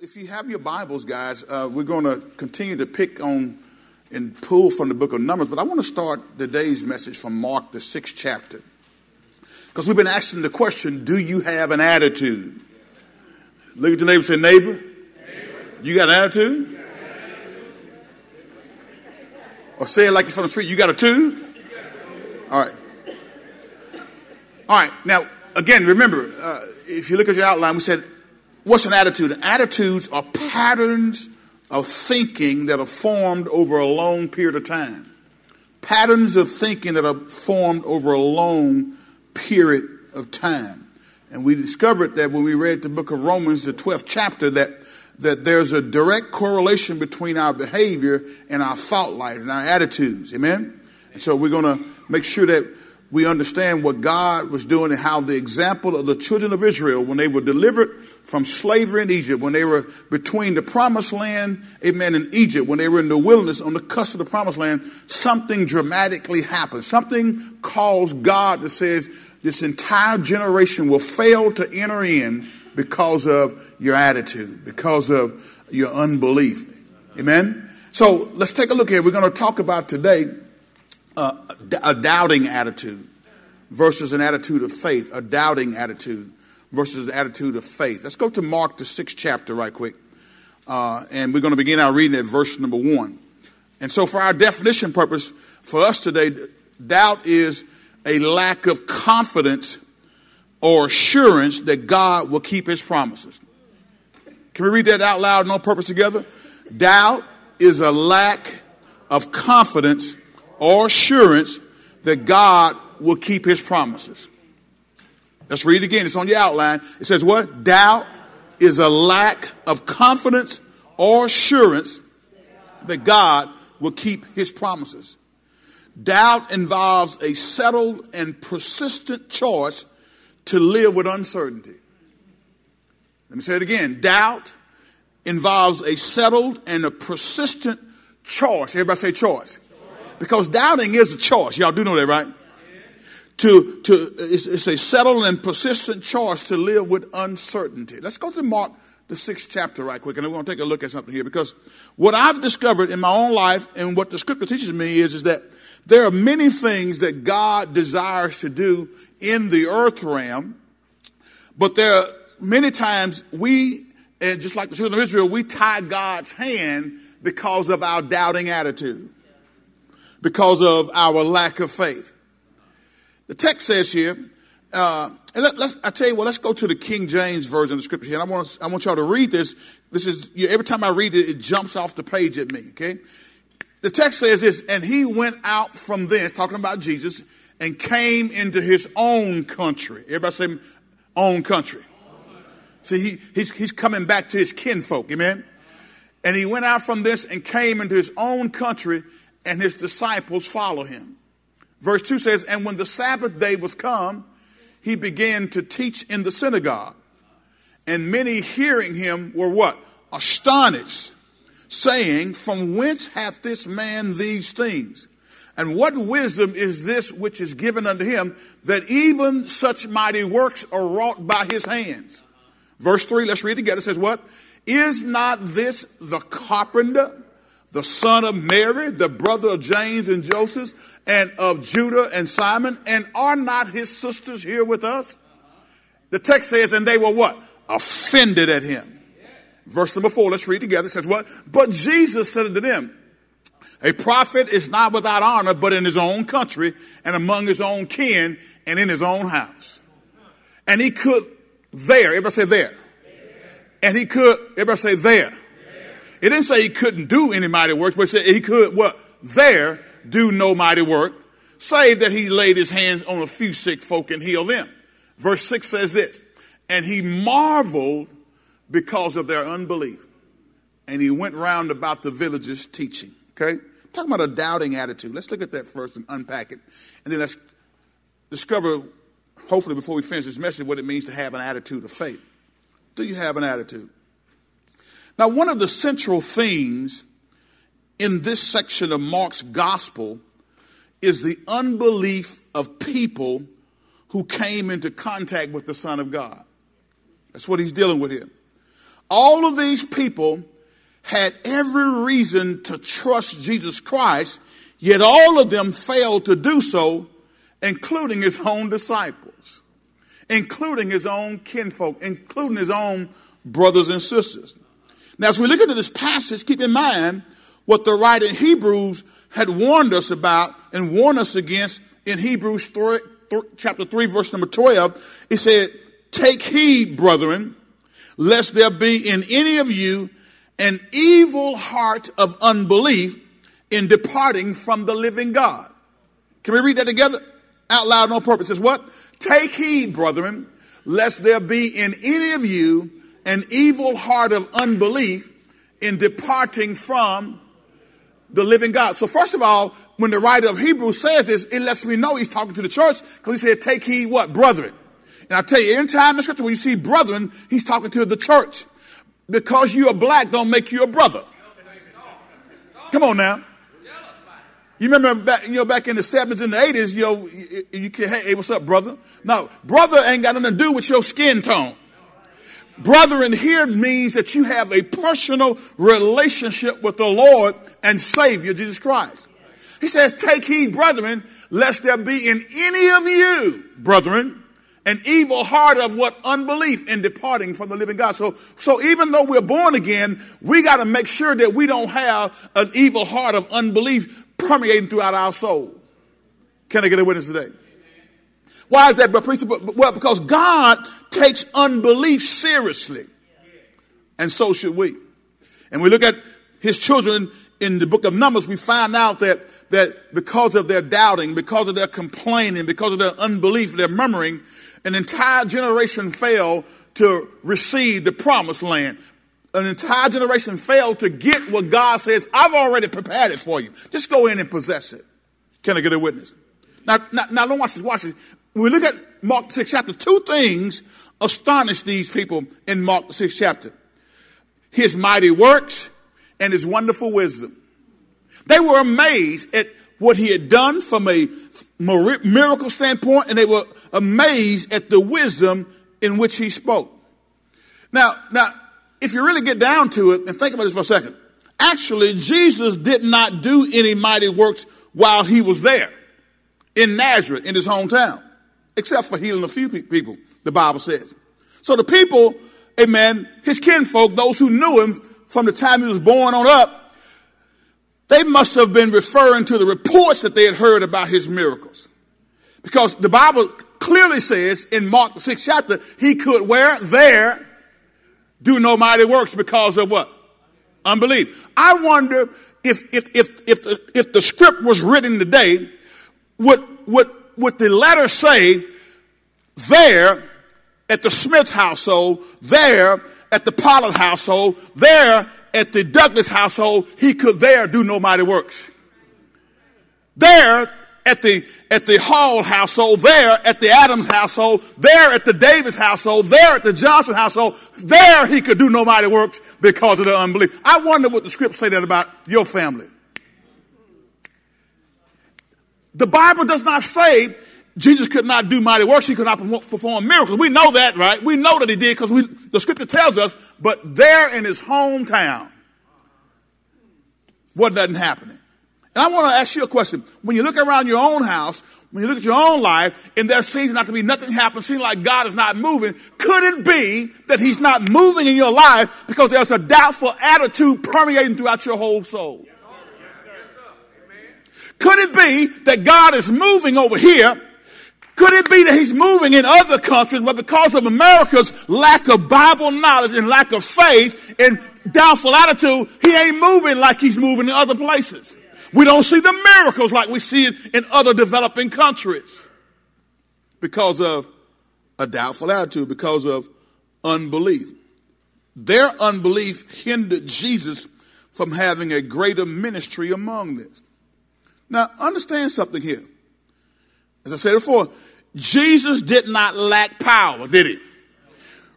if you have your Bibles, guys, uh, we're going to continue to pick on and pull from the book of Numbers, but I want to start today's message from Mark, the sixth chapter. Because we've been asking the question do you have an attitude? Look at your neighbor say, neighbor, neighbor. you got an attitude? Or say it like you're from the street, you got a tude? All right. All right, now, again, remember, uh, if you look at your outline, we said What's an attitude? Attitudes are patterns of thinking that are formed over a long period of time. Patterns of thinking that are formed over a long period of time. And we discovered that when we read the book of Romans, the 12th chapter, that, that there's a direct correlation between our behavior and our thought life and our attitudes. Amen? And so we're going to make sure that we understand what God was doing and how the example of the children of Israel, when they were delivered from slavery in Egypt, when they were between the promised land, amen, in Egypt, when they were in the wilderness on the cusp of the promised land, something dramatically happened. Something caused God to says this entire generation will fail to enter in because of your attitude, because of your unbelief. Amen? So let's take a look here. We're going to talk about today uh, a doubting attitude versus an attitude of faith, a doubting attitude versus the attitude of faith. Let's go to Mark, the sixth chapter, right quick. Uh, and we're going to begin our reading at verse number one. And so, for our definition purpose, for us today, doubt is a lack of confidence or assurance that God will keep his promises. Can we read that out loud and on purpose together? Doubt is a lack of confidence or assurance that God will keep his promises. Let's read it again. It's on your outline. It says what? Doubt is a lack of confidence or assurance that God will keep his promises. Doubt involves a settled and persistent choice to live with uncertainty. Let me say it again. Doubt involves a settled and a persistent choice. Everybody say choice. Because doubting is a choice. Y'all do know that, right? To, to, it's, it's a settled and persistent choice to live with uncertainty. Let's go to Mark, the sixth chapter, right quick, and we're going to take a look at something here. Because what I've discovered in my own life and what the scripture teaches me is, is that there are many things that God desires to do in the earth realm, but there are many times we, and just like the children of Israel, we tie God's hand because of our doubting attitude because of our lack of faith. The text says here, uh, and let, us I tell you what, let's go to the King James version of the scripture here. And I want, I want y'all to read this. This is, you every time I read it, it jumps off the page at me, okay? The text says this, and he went out from thence, talking about Jesus, and came into his own country. Everybody say own country. See, he, he's, he's coming back to his kinfolk, amen? And he went out from this and came into his own country, and his disciples follow him. Verse 2 says, And when the Sabbath day was come, he began to teach in the synagogue. And many hearing him were what? Astonished, saying, From whence hath this man these things? And what wisdom is this which is given unto him that even such mighty works are wrought by his hands? Verse 3, let's read together. It says, What? Is not this the carpenter? The son of Mary, the brother of James and Joseph, and of Judah and Simon, and are not his sisters here with us? The text says, and they were what? Offended at him. Verse number four, let's read together. It says what? But Jesus said unto them, a prophet is not without honor, but in his own country and among his own kin and in his own house. And he could there, everybody say there. And he could, everybody say there. It didn't say he couldn't do any mighty works, but it said he could what? There do no mighty work, save that he laid his hands on a few sick folk and healed them. Verse 6 says this, and he marveled because of their unbelief. And he went round about the villages teaching. Okay? Talking about a doubting attitude. Let's look at that first and unpack it. And then let's discover, hopefully, before we finish this message, what it means to have an attitude of faith. Do you have an attitude? Now, one of the central themes in this section of Mark's gospel is the unbelief of people who came into contact with the Son of God. That's what he's dealing with here. all of these people had every reason to trust Jesus Christ, yet all of them failed to do so, including his own disciples, including his own kinfolk, including his own brothers and sisters. Now, as we look into this passage, keep in mind what the writer in Hebrews had warned us about and warned us against in Hebrews 3, chapter 3, verse number 12. He said, Take heed, brethren, lest there be in any of you an evil heart of unbelief in departing from the living God. Can we read that together? Out loud, no purpose. It says what? Take heed, brethren, lest there be in any of you an evil heart of unbelief in departing from the living God. So first of all, when the writer of Hebrews says this, it lets me know he's talking to the church because he said, take heed what? Brethren. And I tell you, anytime in the scripture when you see brethren, he's talking to the church. Because you are black don't make you a brother. Come on now. You remember back, you know, back in the 70s and the 80s, you know, you, you can, hey, what's up, brother? No, brother ain't got nothing to do with your skin tone. Brethren here means that you have a personal relationship with the Lord and Savior, Jesus Christ. He says, take heed, brethren, lest there be in any of you, brethren, an evil heart of what unbelief in departing from the living God. So, so even though we're born again, we got to make sure that we don't have an evil heart of unbelief permeating throughout our soul. Can I get a witness today? Why is that, preacher? Well, because God takes unbelief seriously. And so should we. And we look at his children in the book of Numbers, we find out that, that because of their doubting, because of their complaining, because of their unbelief, their murmuring, an entire generation failed to receive the promised land. An entire generation failed to get what God says, I've already prepared it for you. Just go in and possess it. Can I get a witness? Now, now, now don't watch this, watch this. When we look at Mark 6 chapter, two things astonish these people in Mark 6 chapter. His mighty works and his wonderful wisdom. They were amazed at what he had done from a miracle standpoint, and they were amazed at the wisdom in which he spoke. Now, now, if you really get down to it and think about this for a second, actually, Jesus did not do any mighty works while he was there in Nazareth, in his hometown, except for healing a few people, the Bible says. So the people, amen, his kinfolk, those who knew him from the time he was born on up, they must have been referring to the reports that they had heard about his miracles. Because the Bible clearly says in Mark the sixth chapter, he could where? There do no mighty works because of what? Unbelief. I wonder if, if, if, if, the, if the script was written today, would, would, would the letter say, there at the Smith household, there at the Pollard household, there at the Douglas household, he could there do no mighty works. There at the, at the Hall household, there at the Adams household, there at the Davis household, there at the Johnson household, there he could do no mighty works because of the unbelief. I wonder what the script say that about your family. The Bible does not say Jesus could not do mighty works. He could not perform miracles. We know that, right? We know that he did because the scripture tells us, but there in his hometown, what doesn't happen? And I want to ask you a question. When you look around your own house, when you look at your own life, and there seems not to be nothing happening, seems like God is not moving, could it be that he's not moving in your life because there's a doubtful attitude permeating throughout your whole soul? Could it be that God is moving over here could it be that he's moving in other countries, but because of America's lack of Bible knowledge and lack of faith and doubtful attitude, he ain't moving like he's moving in other places. We don't see the miracles like we see it in other developing countries because of a doubtful attitude, because of unbelief. Their unbelief hindered Jesus from having a greater ministry among them. Now, understand something here. As I said before, Jesus did not lack power, did he?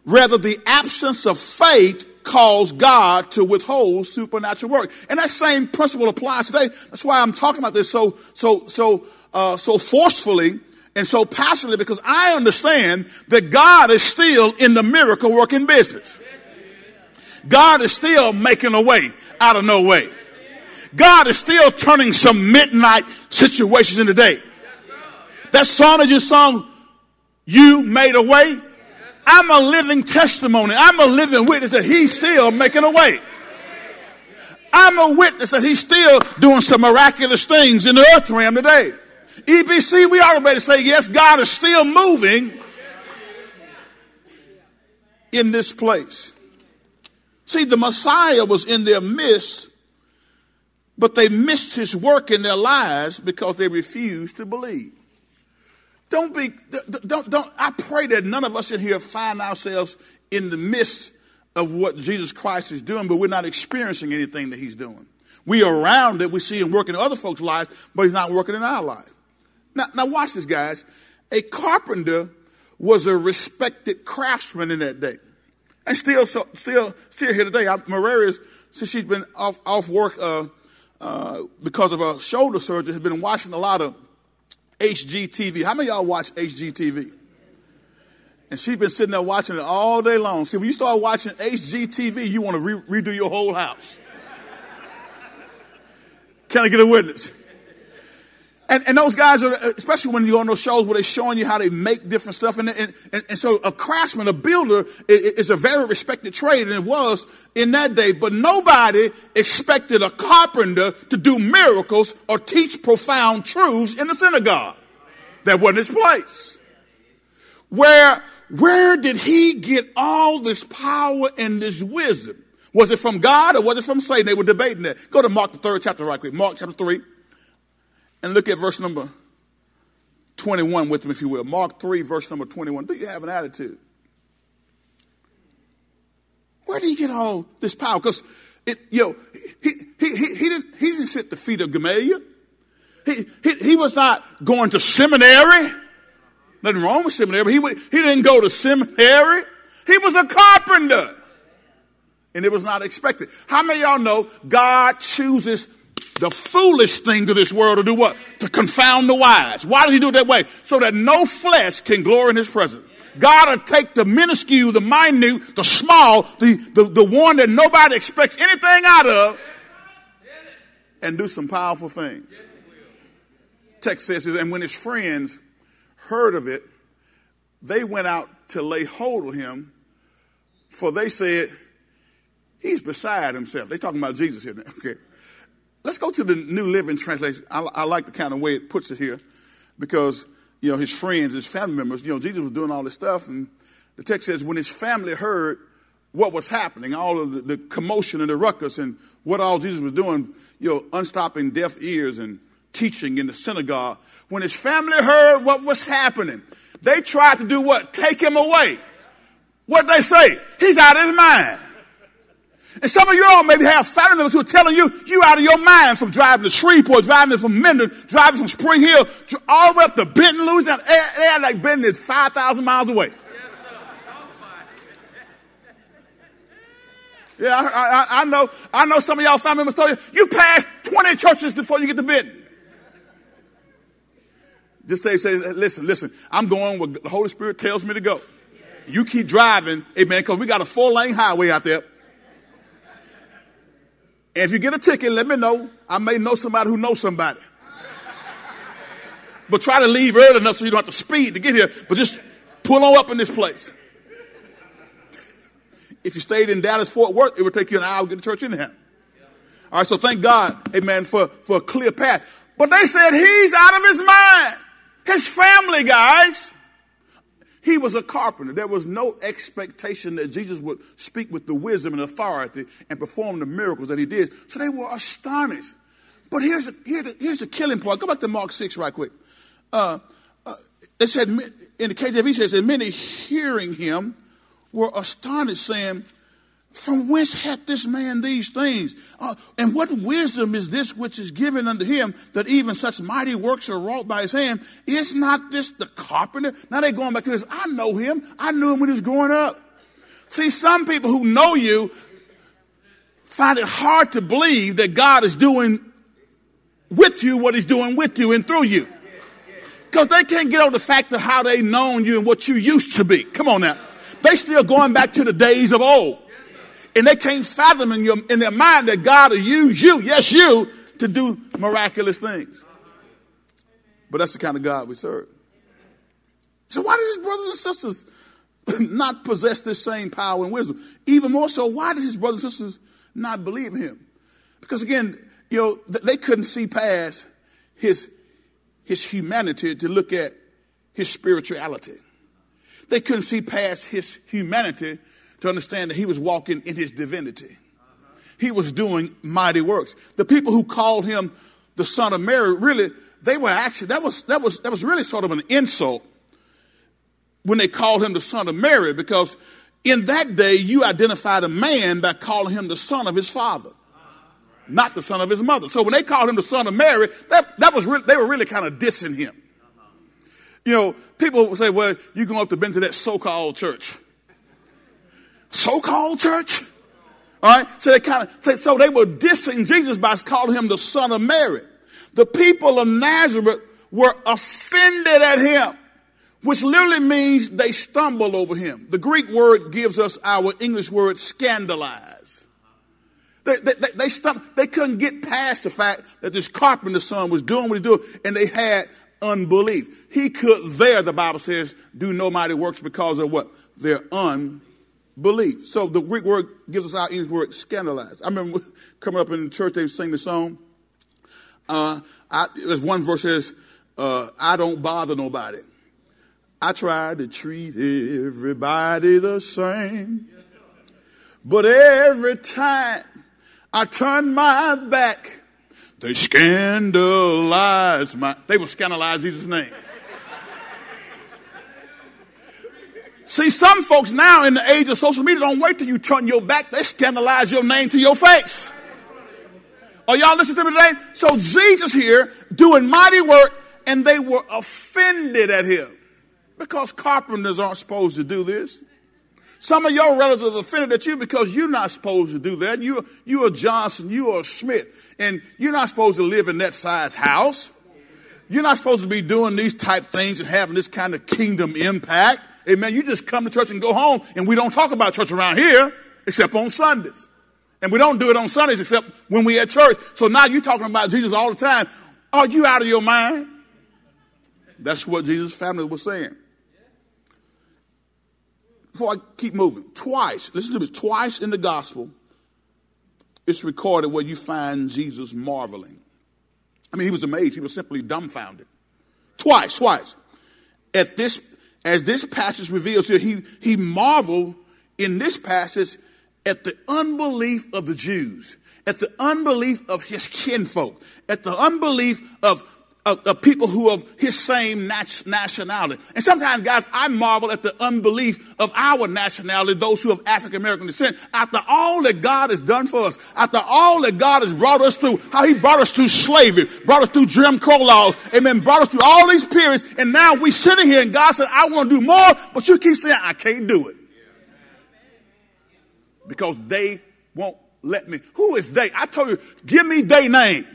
Rather, the absence of faith caused God to withhold supernatural work. And that same principle applies today. That's why I'm talking about this so, so, so, uh, so forcefully and so passionately because I understand that God is still in the miracle working business. God is still making a way out of no way. God is still turning some midnight situations into day. That song that you sung, You Made a Way, I'm a living testimony. I'm a living witness that He's still making a way. I'm a witness that He's still doing some miraculous things in the earth realm today. EBC, we be able to say, yes, God is still moving in this place. See, the Messiah was in their midst, but they missed his work in their lives because they refused to believe. Don't be, don't, don't, I pray that none of us in here find ourselves in the midst of what Jesus Christ is doing, but we're not experiencing anything that he's doing. We are around it, we see him working in other folks' lives, but he's not working in our life. Now, now watch this, guys. A carpenter was a respected craftsman in that day. And still, so, still, still here today. Maria, since she's been off, off work uh, uh, because of a shoulder surgery, has been watching a lot of HGTV. How many y'all watch HGTV? And she's been sitting there watching it all day long. See, when you start watching HGTV, you want to re- redo your whole house. Can I get a witness? And, and those guys are, especially when you're on those shows where they're showing you how they make different stuff. And, and, and so a craftsman, a builder is a very respected trade, and it was in that day. But nobody expected a carpenter to do miracles or teach profound truths in the synagogue. That wasn't his place. Where, where did he get all this power and this wisdom? Was it from God or was it from Satan? They were debating that. Go to Mark the third chapter right quick. Mark chapter three. And look at verse number 21 with them, if you will. Mark 3, verse number 21. Do you have an attitude? Where did he get all this power? Because, you know, he, he, he, he, didn't, he didn't sit at the feet of Gamaliel. He, he, he was not going to seminary. Nothing wrong with seminary, but he, he didn't go to seminary. He was a carpenter. And it was not expected. How many y'all know God chooses the foolish things of this world to do what? To confound the wise. Why does he do it that way? So that no flesh can glory in his presence. God will take the minuscule, the minute, the small, the, the, the one that nobody expects anything out of, and do some powerful things. Text says, and when his friends heard of it, they went out to lay hold of him, for they said, He's beside himself. They're talking about Jesus here. now. Okay. Let's go to the New Living Translation. I, I, like the kind of way it puts it here because, you know, his friends, his family members, you know, Jesus was doing all this stuff. And the text says, when his family heard what was happening, all of the, the commotion and the ruckus and what all Jesus was doing, you know, unstopping deaf ears and teaching in the synagogue, when his family heard what was happening, they tried to do what? Take him away. What they say? He's out of his mind. And some of you all maybe have family members who are telling you, you're out of your mind from driving to Shreveport, driving from Minden, driving from Spring Hill, all the way up to Benton, Louisiana. They are like Benton is 5,000 miles away. Yeah, I, I, I, know. I know some of y'all family members told you, you passed 20 churches before you get to Benton. Just say, say, listen, listen, I'm going where the Holy Spirit tells me to go. You keep driving, amen, because we got a four lane highway out there. If you get a ticket, let me know. I may know somebody who knows somebody. but try to leave early enough so you don't have to speed to get here. But just pull on up in this place. If you stayed in Dallas, Fort Worth, it would take you an hour to get to church anyhow. All right, so thank God, amen, for, for a clear path. But they said he's out of his mind. His family, guys. He was a carpenter. There was no expectation that Jesus would speak with the wisdom and authority and perform the miracles that he did. So they were astonished. But here's the, here's the, here's the killing point. Go back to Mark 6 right quick. Uh, uh, it said, in the KJV says, that many hearing him were astonished, saying, from whence hath this man these things? Uh, and what wisdom is this which is given unto him that even such mighty works are wrought by his hand? Is not this the carpenter? Now they're going back to this. I know him. I knew him when he was growing up. See, some people who know you find it hard to believe that God is doing with you what he's doing with you and through you. Because they can't get over the fact of how they known you and what you used to be. Come on now. They still going back to the days of old. And they can't fathom in, your, in their mind that God will use you, yes, you, to do miraculous things. But that's the kind of God we serve. So why did his brothers and sisters not possess this same power and wisdom? Even more so, why did his brothers and sisters not believe him? Because again, you know, they couldn't see past his, his humanity to look at his spirituality. They couldn't see past his humanity to understand that he was walking in his divinity. He was doing mighty works. The people who called him the son of Mary, really, they were actually, that was, that was, that was really sort of an insult when they called him the son of Mary, because in that day you identified a man by calling him the son of his father, not the son of his mother. So when they called him the son of Mary, that, that was re- they were really kind of dissing him. You know, people would say, well, you go up to been to that so-called church. So-called church? All right. So they kind of, so they were dissing Jesus by calling him the son of Mary. The people of Nazareth were offended at him which literally means they stumble over him. The Greek word gives us our English word scandalize. They, they, they, they, they couldn't get past the fact that this carpenter's son was doing what he doing, and they had unbelief. He could there, the Bible says, do no mighty works because of what? Their unbelief. So the Greek word gives us our English word scandalized. I remember coming up in the church, they sing the song. Uh, I, there's one verse says, uh, I don't bother nobody. I try to treat everybody the same. But every time I turn my back, they scandalize my, they will scandalize Jesus' name. See, some folks now in the age of social media don't wait till you turn your back, they scandalize your name to your face. Are y'all listening to me today? So Jesus here doing mighty work and they were offended at him because carpenters aren't supposed to do this. Some of your relatives offended at you because you're not supposed to do that. You, you are Johnson, you are Smith, and you're not supposed to live in that size house. You're not supposed to be doing these type things and having this kind of kingdom impact. Amen. You just come to church and go home, and we don't talk about church around here except on Sundays. And we don't do it on Sundays except when we at church. So now you're talking about Jesus all the time. Are you out of your mind? That's what Jesus' family was saying before I keep moving, twice, listen to me, twice in the gospel, it's recorded where you find Jesus marveling. I mean, he was amazed. He was simply dumbfounded. Twice, twice. At this, as this passage reveals here, he, he marveled in this passage at the unbelief of the Jews, at the unbelief of his kinfolk, at the unbelief of of, of, people who of his same nationality. And sometimes, guys, I marvel at the unbelief of our nationality, those who have African American descent. After all that God has done for us, after all that God has brought us through, how he brought us through slavery, brought us through Jim Crow laws, amen, brought us through all these periods, and now we're sitting here and God said, I want to do more, but you keep saying, I can't do it. Because they won't let me. Who is they? I told you, give me their name.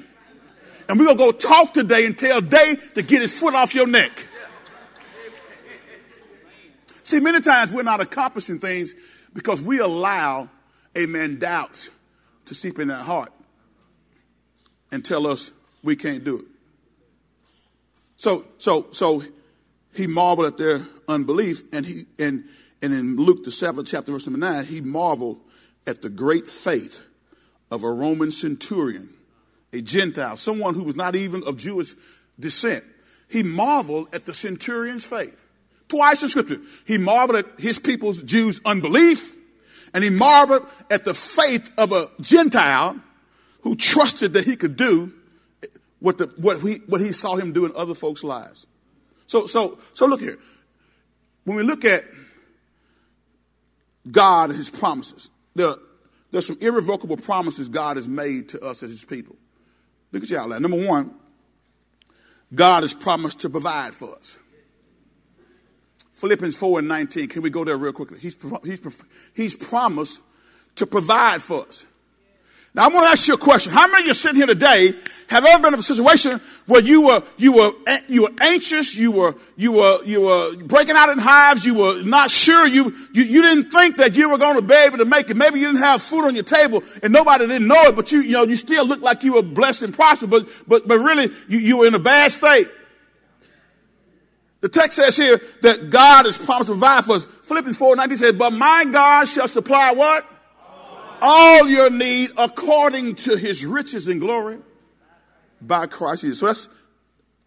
And we're going to go talk today and tell Day to get his foot off your neck. See, many times we're not accomplishing things because we allow, amen, doubts to seep in our heart and tell us we can't do it. So, so, so he marveled at their unbelief, and he and and in Luke the seventh chapter, verse number nine, he marveled at the great faith of a Roman centurion a Gentile, someone who was not even of Jewish descent. He marveled at the centurion's faith. Twice in scripture, he marveled at his people's Jews' unbelief, and he marveled at the faith of a Gentile who trusted that he could do what, the, what, he, what he saw him do in other folks' lives. So, so, so look here. When we look at God and his promises, there, there's some irrevocable promises God has made to us as his people. Look at your outline. Number one, God has promised to provide for us. Philippians 4 and 19. Can we go there real quickly? He's, he's, he's promised to provide for us. Now I want to ask you a question. How many of you sitting here today have ever been in a situation where you were, you were, you were anxious, you were, you were, you were breaking out in hives, you were not sure, you, you, you didn't think that you were going to be able to make it. Maybe you didn't have food on your table and nobody didn't know it, but you, you know, you still looked like you were blessed and prosperous, but, but, but really you, you were in a bad state. The text says here that God has promised to provide for us. Philippians 4 19 says, But my God shall supply what? All your need according to his riches and glory by Christ Jesus. So that's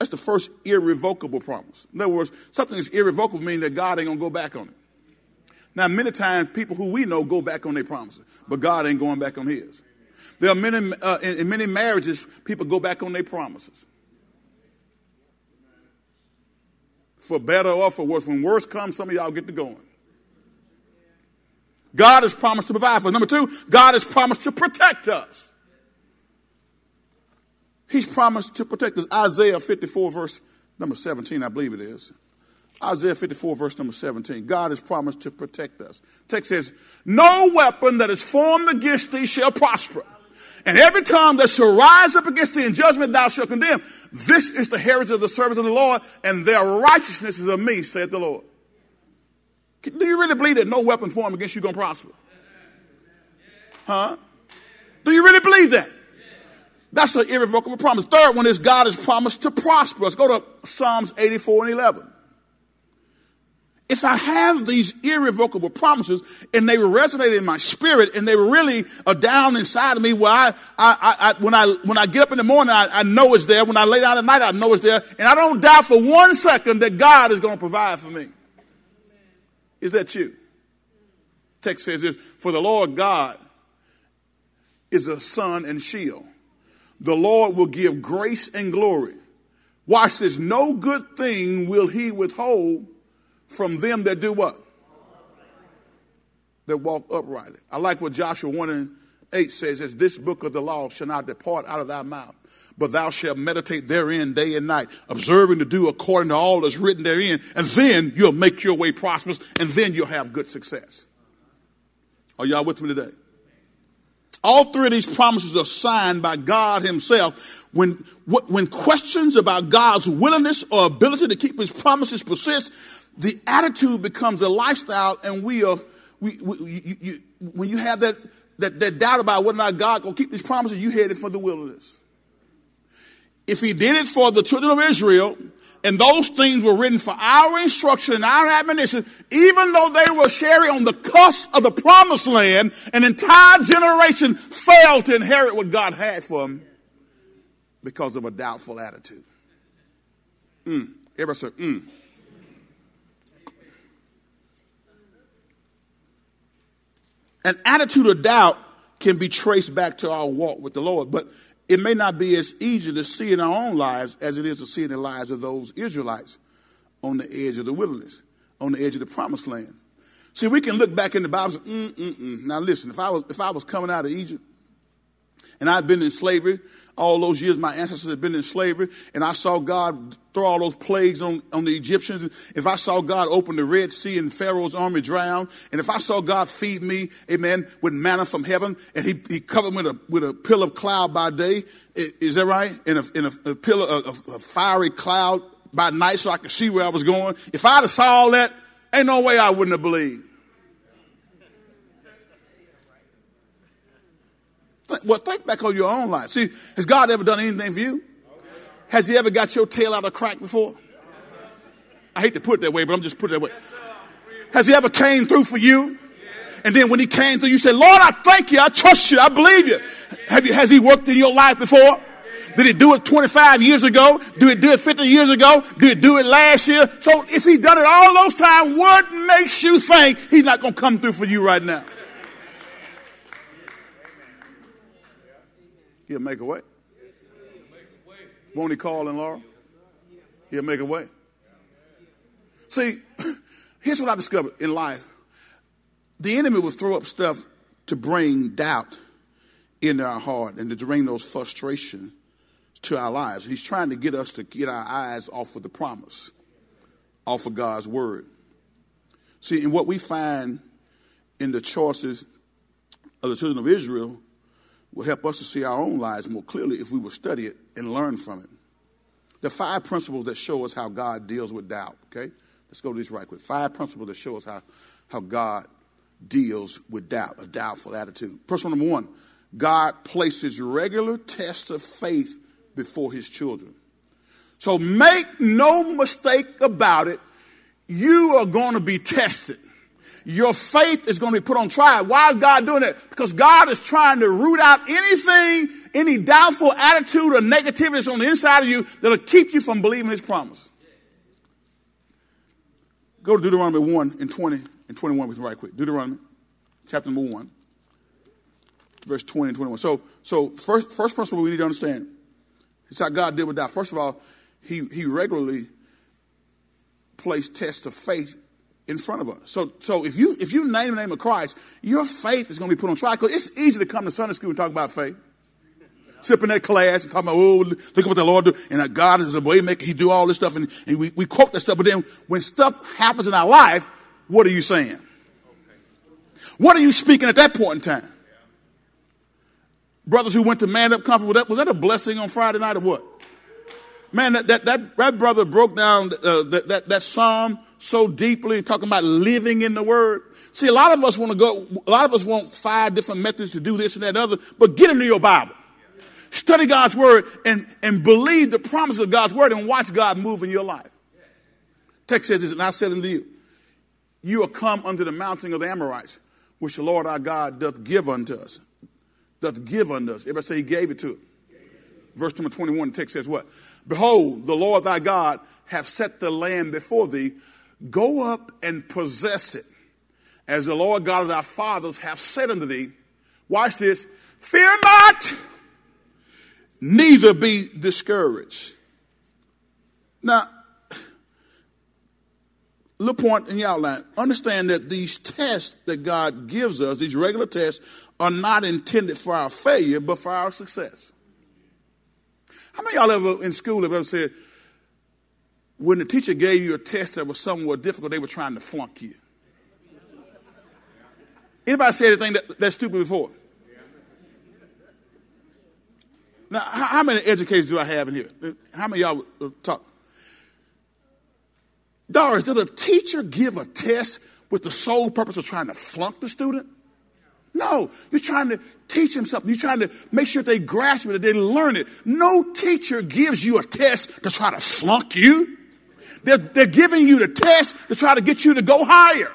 that's the first irrevocable promise. In other words, something is irrevocable means that God ain't gonna go back on it. Now, many times people who we know go back on their promises, but God ain't going back on His. There are many uh, in, in many marriages people go back on their promises. For better or for worse. When worse comes, some of y'all get to going. God has promised to provide for us. Number two, God has promised to protect us. He's promised to protect us. Isaiah 54, verse number 17, I believe it is. Isaiah 54, verse number 17. God has promised to protect us. text says, No weapon that is formed against thee shall prosper. And every tongue that shall rise up against thee in judgment thou shalt condemn. This is the heritage of the servants of the Lord, and their righteousness is of me, saith the Lord. Do you really believe that no weapon formed against you going to prosper? Huh? Do you really believe that? That's an irrevocable promise. Third one is God has promised to prosper us. Go to Psalms 84 and 11. If I have these irrevocable promises and they were resonating in my spirit and they were really uh, down inside of me where I, I, I, when I, when I get up in the morning, I, I know it's there. When I lay down at night, I know it's there. And I don't doubt for one second that God is going to provide for me. Is that you? Text says this For the Lord God is a sun and shield. The Lord will give grace and glory. Watch this. No good thing will he withhold from them that do what? That walk uprightly. I like what Joshua 1 and 8 says, as this book of the law shall not depart out of thy mouth, but thou shalt meditate therein day and night, observing to do according to all that's written therein, and then you'll make your way prosperous, and then you'll have good success. Are y'all with me today? All three of these promises are signed by God Himself. When, when questions about God's willingness or ability to keep His promises persist, the attitude becomes a lifestyle, and we are, we, we you, you, when you have that, that, that doubt about whether or not God will keep His promises, you headed for the wilderness if he did it for the children of Israel, and those things were written for our instruction and our admonition, even though they were sharing on the cusp of the promised land, an entire generation failed to inherit what God had for them because of a doubtful attitude. Mm. Everybody said, mm. An attitude of doubt can be traced back to our walk with the Lord, but it may not be as easy to see in our own lives as it is to see in the lives of those Israelites on the edge of the wilderness, on the edge of the promised land. See, we can look back in the Bible and say, mm, mm, mm. now listen, if I, was, if I was coming out of Egypt and I'd been in slavery, all those years my ancestors had been in slavery, and I saw God throw all those plagues on, on the Egyptians, if I saw God open the Red Sea and Pharaoh's army drown, and if I saw God feed me, amen, with manna from heaven, and he, he covered me with a, with a pillar of cloud by day, is that right? In a, in a, a pillar of a fiery cloud by night so I could see where I was going. If I'd have saw all that, ain't no way I wouldn't have believed. Well, think back on your own life. See, has God ever done anything for you? Has he ever got your tail out of crack before? I hate to put it that way, but I'm just putting it that way. Has he ever came through for you? And then when he came through, you said, Lord, I thank you. I trust you. I believe you. Have you, has he worked in your life before? Did he do it 25 years ago? Did he do it 50 years ago? Did he do it last year? So if he done it all those times, what makes you think he's not going to come through for you right now? He'll make a way. Won't he call in Laura? He'll make a way. See, here's what I discovered in life. The enemy will throw up stuff to bring doubt into our heart and to bring those frustrations to our lives. He's trying to get us to get our eyes off of the promise, off of God's word. See, and what we find in the choices of the children of Israel will help us to see our own lives more clearly if we will study it and learn from it. The five principles that show us how God deals with doubt, okay? Let's go to these right quick. Five principles that show us how, how God deals with doubt, a doubtful attitude. Principle number one God places regular tests of faith before his children. So make no mistake about it, you are going to be tested. Your faith is going to be put on trial. Why is God doing that? Because God is trying to root out anything, any doubtful attitude or negativity that's on the inside of you that'll keep you from believing his promise. Go to Deuteronomy 1 and 20 and 21 with me right quick. Deuteronomy chapter number 1, verse 20 and 21. So, so first, first principle we need to understand is how God did with that. First of all, he, he regularly placed tests of faith in front of us. So, so if you if you name the name of Christ, your faith is going to be put on trial. Because it's easy to come to Sunday school and talk about faith. Sit in that class and talk about, oh, look at what the Lord do. And God is a way maker. He do all this stuff. And, and we, we quote that stuff. But then when stuff happens in our life, what are you saying? What are you speaking at that point in time? Brothers who went to man up conference, was that a blessing on Friday night or what? Man, that, that, that, that brother broke down uh, that, that, that psalm so deeply, talking about living in the word. See, a lot of us want to go, a lot of us want five different methods to do this and that other, but get into your Bible. Study God's word and, and believe the promise of God's word and watch God move in your life. Text says this, and I said unto you, you are come unto the mountain of the Amorites, which the Lord our God doth give unto us. Doth give unto us. Everybody say he gave it to us. Verse number 21, the text says what? Behold, the Lord thy God hath set the land before thee. Go up and possess it, as the Lord God of thy fathers hath said unto thee. Watch this. Fear not, neither be discouraged. Now, little point in your outline. Understand that these tests that God gives us, these regular tests, are not intended for our failure, but for our success. How many y'all ever in school have ever said, when the teacher gave you a test that was somewhat difficult, they were trying to flunk you? Anybody say anything that, that's stupid before? Now, how many educators do I have in here? How many y'all uh, talk? Doris, did a teacher give a test with the sole purpose of trying to flunk the student? No, you're trying to teach them something. You're trying to make sure they grasp it, that they learn it. No teacher gives you a test to try to flunk you. They're, they're giving you the test to try to get you to go higher.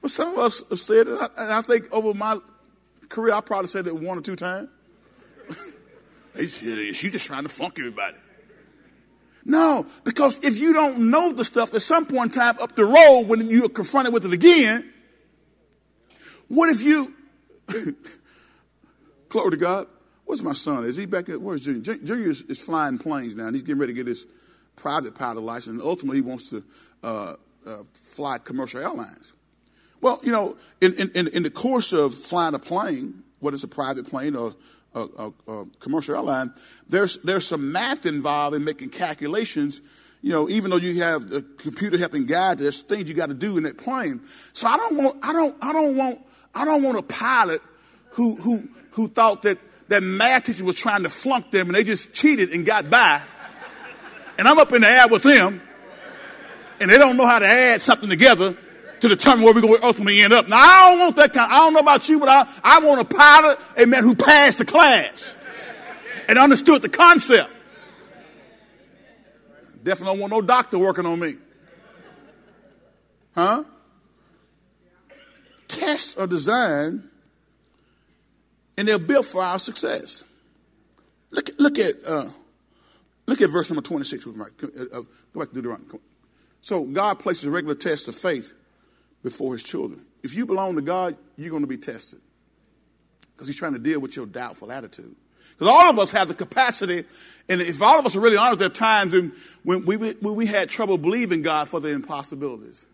But some of us have said it, and I think over my career, I probably said it one or two times. She's just trying to flunk everybody. No, because if you don't know the stuff at some point in time up the road when you're confronted with it again, what if you, glory to God, where's my son? Is he back at, where's Junior? Junior is, is, flying planes now and he's getting ready to get his private pilot license. And ultimately he wants to uh, uh, fly commercial airlines. Well, you know, in, in, in the course of flying a plane, whether it's a private plane or a, a, a, commercial airline, there's there's some math involved in making calculations. You know, even though you have the computer helping guide, there's things you got to do in that plane. So I don't want I don't I don't want I don't want a pilot who who who thought that that math teacher was trying to flunk them and they just cheated and got by. And I'm up in the air with them, and they don't know how to add something together to determine where we're going to ultimately end up. Now, I don't want that kind. I don't know about you, but I, I want a pilot, a man who passed the class and understood the concept. Definitely don't want no doctor working on me. Huh? Tests are designed and they're built for our success. Look, look at uh, look at verse number 26 with me. Uh, uh, go back to Deuteronomy. So God places a regular test of faith before his children. If you belong to God, you're going to be tested because he's trying to deal with your doubtful attitude. Because all of us have the capacity, and if all of us are really honest, there are times when, when, we, when we had trouble believing God for the impossibilities,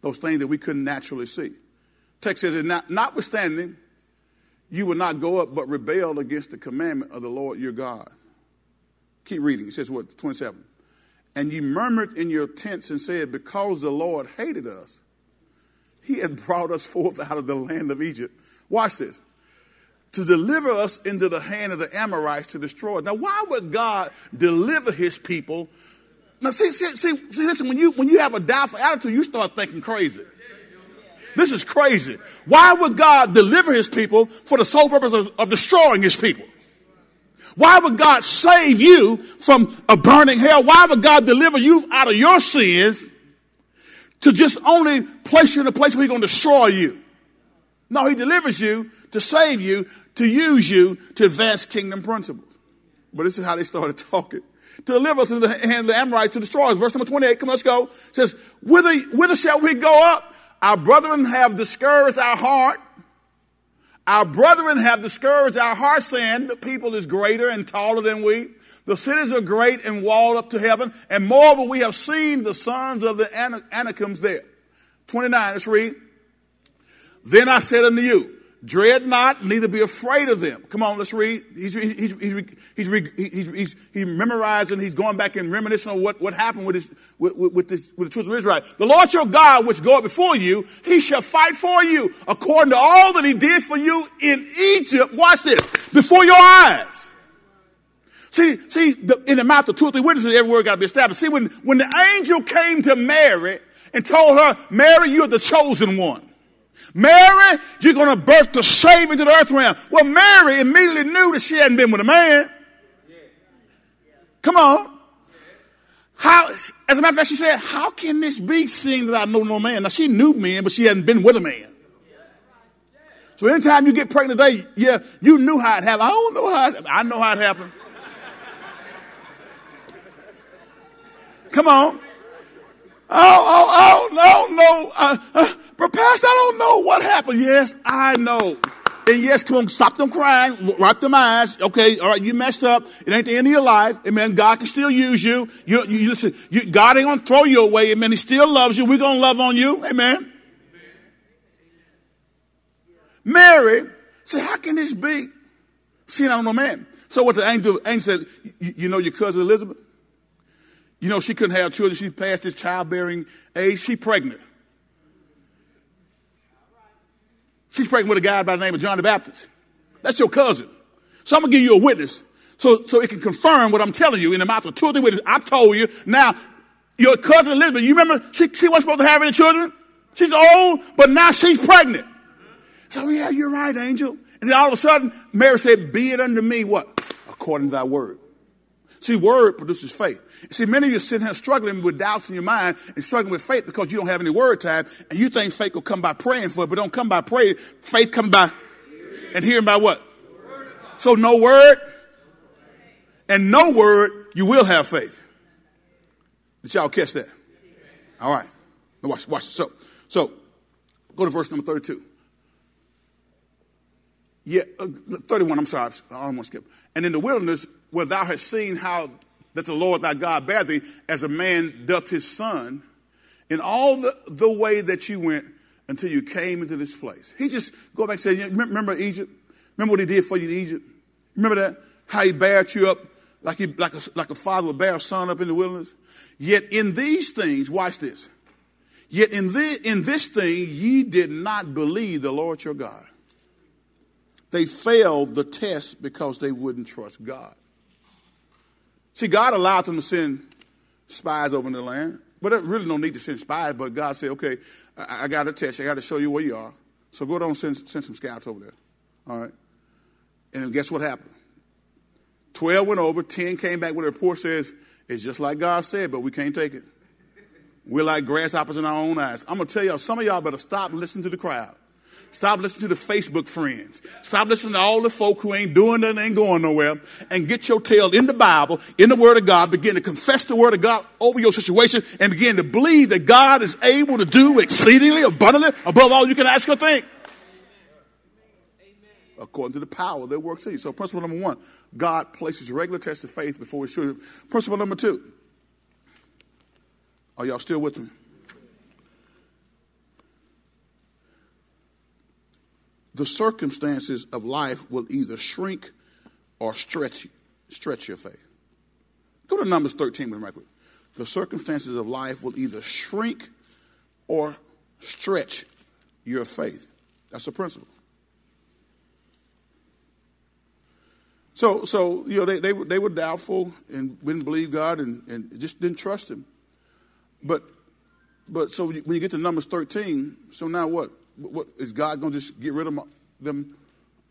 those things that we couldn't naturally see. Text says, not, notwithstanding, you will not go up but rebel against the commandment of the Lord your God. Keep reading. It says what? 27. And ye murmured in your tents and said, Because the Lord hated us, He has brought us forth out of the land of Egypt. Watch this. To deliver us into the hand of the Amorites to destroy us. Now, why would God deliver his people? Now, see, see, see, see listen, when you, when you have a doubtful attitude, you start thinking crazy. This is crazy. Why would God deliver his people for the sole purpose of, of destroying his people? Why would God save you from a burning hell? Why would God deliver you out of your sins to just only place you in a place where He's going to destroy you? No, He delivers you to save you, to use you to advance kingdom principles. But this is how they started talking. To deliver us into the hand of the Amorites to destroy us. Verse number 28, come let's go. It says, whither, whither shall we go up? Our brethren have discouraged our heart. Our brethren have discouraged our heart, saying the people is greater and taller than we. The cities are great and walled up to heaven. And moreover, we have seen the sons of the Anakims there. 29, let's read. Then I said unto you, Dread not, neither be afraid of them. Come on, let's read. He's, he's, he's, he's, he's, he's, memorizing, he's going back and reminiscing on what, what happened with, his, with, with, this, with the truth of Israel. The Lord your God, which goeth before you, he shall fight for you according to all that he did for you in Egypt. Watch this, before your eyes. See, see, in the mouth of two or three witnesses, every word got to be established. See, when, when the angel came to Mary and told her, Mary, you're the chosen one. Mary, you're going to birth the Savior to the earth realm. Well, Mary immediately knew that she hadn't been with a man. Come on. How, as a matter of fact, she said, How can this be seeing that I know no man? Now, she knew men, but she hadn't been with a man. So, anytime you get pregnant today, yeah, you knew how it happened. I don't know how it, I know how it happened. Come on. Oh, oh, oh, no, no. Uh, uh, but Pastor, I don't know what happened. Yes, I know. And yes, come on, stop them crying, wipe them eyes. Okay, all right, you messed up. It ain't the end of your life. Amen. God can still use you. You, you listen. You, God ain't gonna throw you away. Amen. He still loves you. We're gonna love on you. Amen. Mary said, "How can this be?" Seeing I don't know, man. So what the angel, angel said, you know your cousin Elizabeth? You know she couldn't have children. She passed this childbearing age. She pregnant. She's pregnant with a guy by the name of John the Baptist. That's your cousin. So I'm gonna give you a witness so, so it can confirm what I'm telling you in the mouth of two or three witnesses. I've told you. Now, your cousin Elizabeth, you remember she, she wasn't supposed to have any children? She's old, but now she's pregnant. So yeah, you're right, angel. And then all of a sudden, Mary said, be it unto me what? According to thy word. See, word produces faith. See, many of you sitting here struggling with doubts in your mind and struggling with faith because you don't have any word time, and you think faith will come by praying for it, but don't come by praying. Faith come by and hearing by what? So no word and no word, you will have faith. Did y'all catch that? All right. Now watch, watch. So, so go to verse number 32. Yeah, uh, 31, I'm sorry, I don't want to skip. And in the wilderness, where thou hast seen how that the Lord thy God bare thee as a man doth his son in all the, the way that you went until you came into this place. He just go back and say, remember Egypt? Remember what he did for you in Egypt? Remember that? How he bared you up like, he, like, a, like a father would bear a son up in the wilderness? Yet in these things, watch this. Yet in, the, in this thing ye did not believe the Lord your God. They failed the test because they wouldn't trust God. See, God allowed them to send spies over in the land, but there really no need to send spies. But God said, okay, I, I got to test you. I got to show you where you are. So go down and send, send some scouts over there. All right. And guess what happened? 12 went over, 10 came back with a report says, it's just like God said, but we can't take it. We're like grasshoppers in our own eyes. I'm to tell y'all, some of y'all better stop listening to the crowd. Stop listening to the Facebook friends. Stop listening to all the folk who ain't doing nothing, ain't going nowhere, and get your tail in the Bible, in the Word of God. Begin to confess the Word of God over your situation, and begin to believe that God is able to do exceedingly abundantly above all you can ask or think. According to the power that works in you. So, principle number one God places regular tests of faith before we should. Principle number two. Are y'all still with me? The circumstances of life will either shrink or stretch, stretch your faith. Go to Numbers 13 with me right quick. The circumstances of life will either shrink or stretch your faith. That's the principle. So, so you know, they, they, they were doubtful and didn't believe God and, and just didn't trust Him. But, but so when you get to Numbers 13, so now what? What is God going to just get rid of them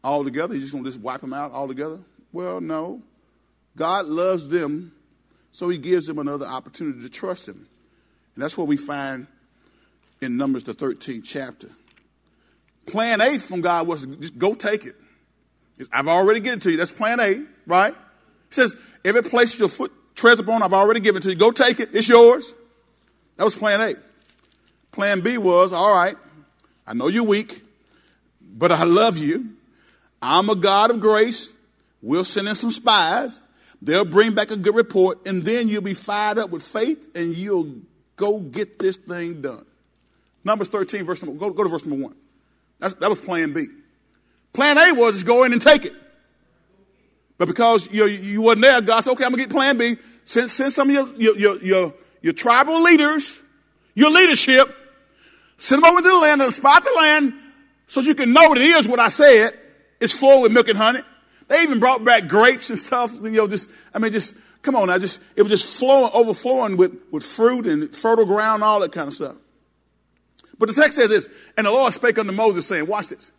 altogether? He's just going to just wipe them out altogether? Well, no. God loves them, so He gives them another opportunity to trust Him. And that's what we find in Numbers, the 13th chapter. Plan A from God was just go take it. I've already given it to you. That's plan A, right? It says, every place your foot treads upon, I've already given it to you. Go take it. It's yours. That was plan A. Plan B was, all right, I know you're weak, but I love you. I'm a God of grace. We'll send in some spies. They'll bring back a good report, and then you'll be fired up with faith and you'll go get this thing done. Numbers 13, verse number, go, go to verse number one. That's, that was plan B. Plan A was go in and take it. But because you, you wasn't there, God said, okay, I'm going to get plan B. Send, send some of your, your, your, your, your tribal leaders, your leadership, send them over to the land and spot the land so you can know what it is what I said. It's full with milk and honey. They even brought back grapes and stuff. You know, just, I mean, just, come on now, just, it was just flowing, overflowing with, with fruit and fertile ground, all that kind of stuff. But the text says this, and the Lord spake unto Moses, saying, Watch this.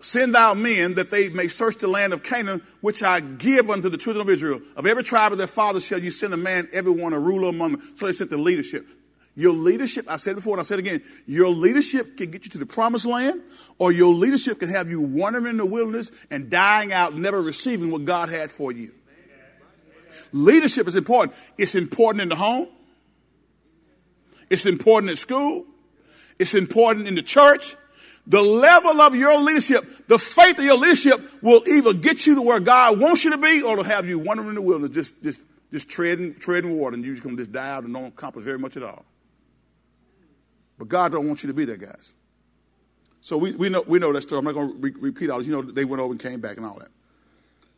Send thou men that they may search the land of Canaan, which I give unto the children of Israel. Of every tribe of their fathers shall you send a man, everyone a ruler among them. So they sent the leadership. Your leadership, I said before and I said again, your leadership can get you to the promised land, or your leadership can have you wandering in the wilderness and dying out, never receiving what God had for you. Leadership is important. It's important in the home. It's important at school. It's important in the church. The level of your leadership, the faith of your leadership will either get you to where God wants you to be or to have you wandering in the wilderness, just, just, just treading, treading water, and you're just going to just die out and don't accomplish very much at all. But God don't want you to be there, guys. So we, we, know, we know that story. I'm not going to re- repeat all this. You know, they went over and came back and all that.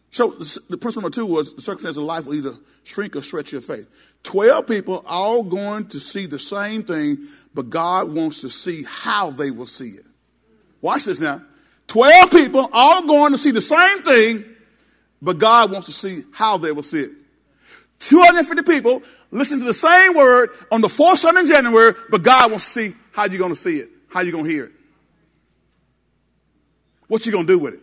So the principle number two was the circumstance of life will either shrink or stretch your faith. Twelve people all going to see the same thing, but God wants to see how they will see it. Watch this now. Twelve people all going to see the same thing, but God wants to see how they will see it. 250 people listen to the same word on the fourth Sunday in January, but God wants to see how you're going to see it, how you're going to hear it. What you're going to do with it?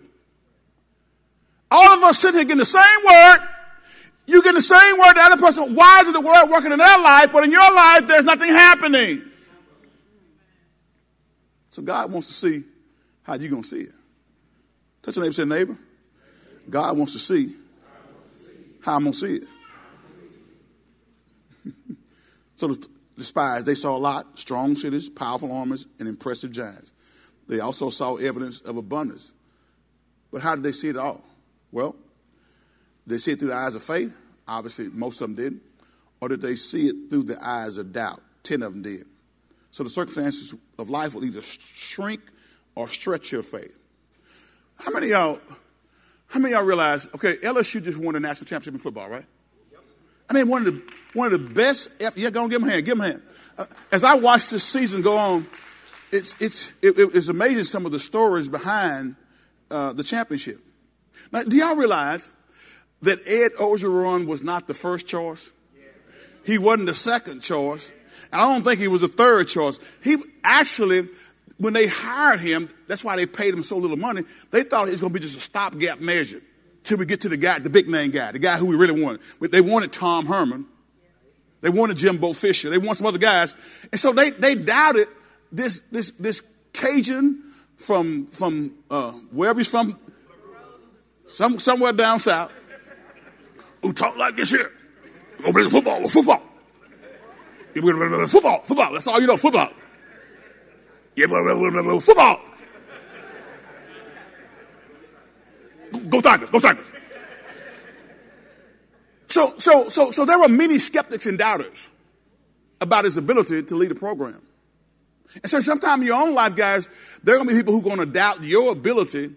All of us sitting here getting the same word. You get the same word the other person. Why is the word working in their life, but in your life, there's nothing happening? So God wants to see how you're going to see it. Touch your neighbor, say, neighbor. God wants to see how I'm going to see it. So the, the spies, they saw a lot, strong cities, powerful armies, and impressive giants. They also saw evidence of abundance. But how did they see it all? Well, they see it through the eyes of faith. Obviously, most of them did. Or did they see it through the eyes of doubt? Ten of them did. So the circumstances of life will either shrink or stretch your faith. How many y'all, how many y'all realize, okay, LSU just won the national championship in football, right? I mean, one of the, one of the best, yeah, go and give him a hand, give him a hand. Uh, as I watch this season go on, it's, it's, it, it's amazing some of the stories behind uh, the championship. Now, do y'all realize that Ed Orgeron was not the first choice? He wasn't the second choice. And I don't think he was the third choice. He actually, when they hired him, that's why they paid him so little money. They thought he was going to be just a stopgap measure till we get to the guy, the big name guy, the guy who we really wanted. They wanted Tom Herman. They wanted Jimbo Fisher. They wanted some other guys. And so they, they doubted this, this, this Cajun from, from uh, wherever he's from, some, somewhere down south, who talk like this here. Go play football, football. Football, football. That's all you know, football. Yeah, football. Go Tigers, go Tigers. So, so, so, so there were many skeptics and doubters about his ability to lead a program. And so sometimes in your own life, guys, there are going to be people who are going to doubt your ability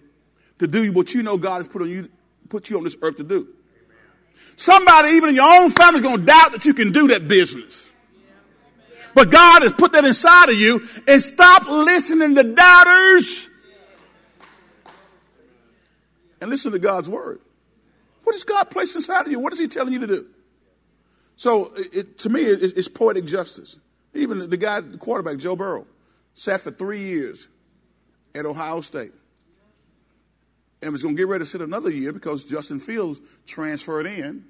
to do what you know God has put on you, put you on this earth to do. Somebody, even in your own family, is going to doubt that you can do that business. But God has put that inside of you and stop listening to doubters and listen to God's word. What has God placed inside of you? What is He telling you to do? So, it, to me, it, it's poetic justice. Even the guy, the quarterback, Joe Burrow, sat for three years at Ohio State and was going to get ready to sit another year because Justin Fields transferred in.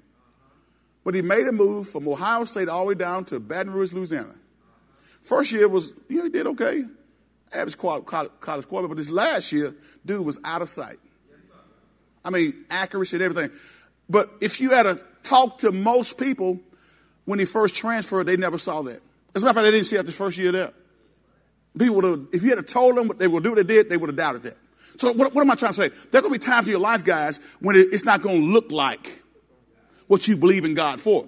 But he made a move from Ohio State all the way down to Baton Rouge, Louisiana. First year was, you know, he did okay. Average college quarterback. But this last year, dude was out of sight. I mean, accuracy and everything. But if you had to talk to most people when he first transferred, they never saw that. As a matter of fact, they didn't see it the first year there. People would have, if you had told them what they would do what they did, they would have doubted that. So what, what am I trying to say? There are going to be times in your life, guys, when it, it's not going to look like what you believe in God for.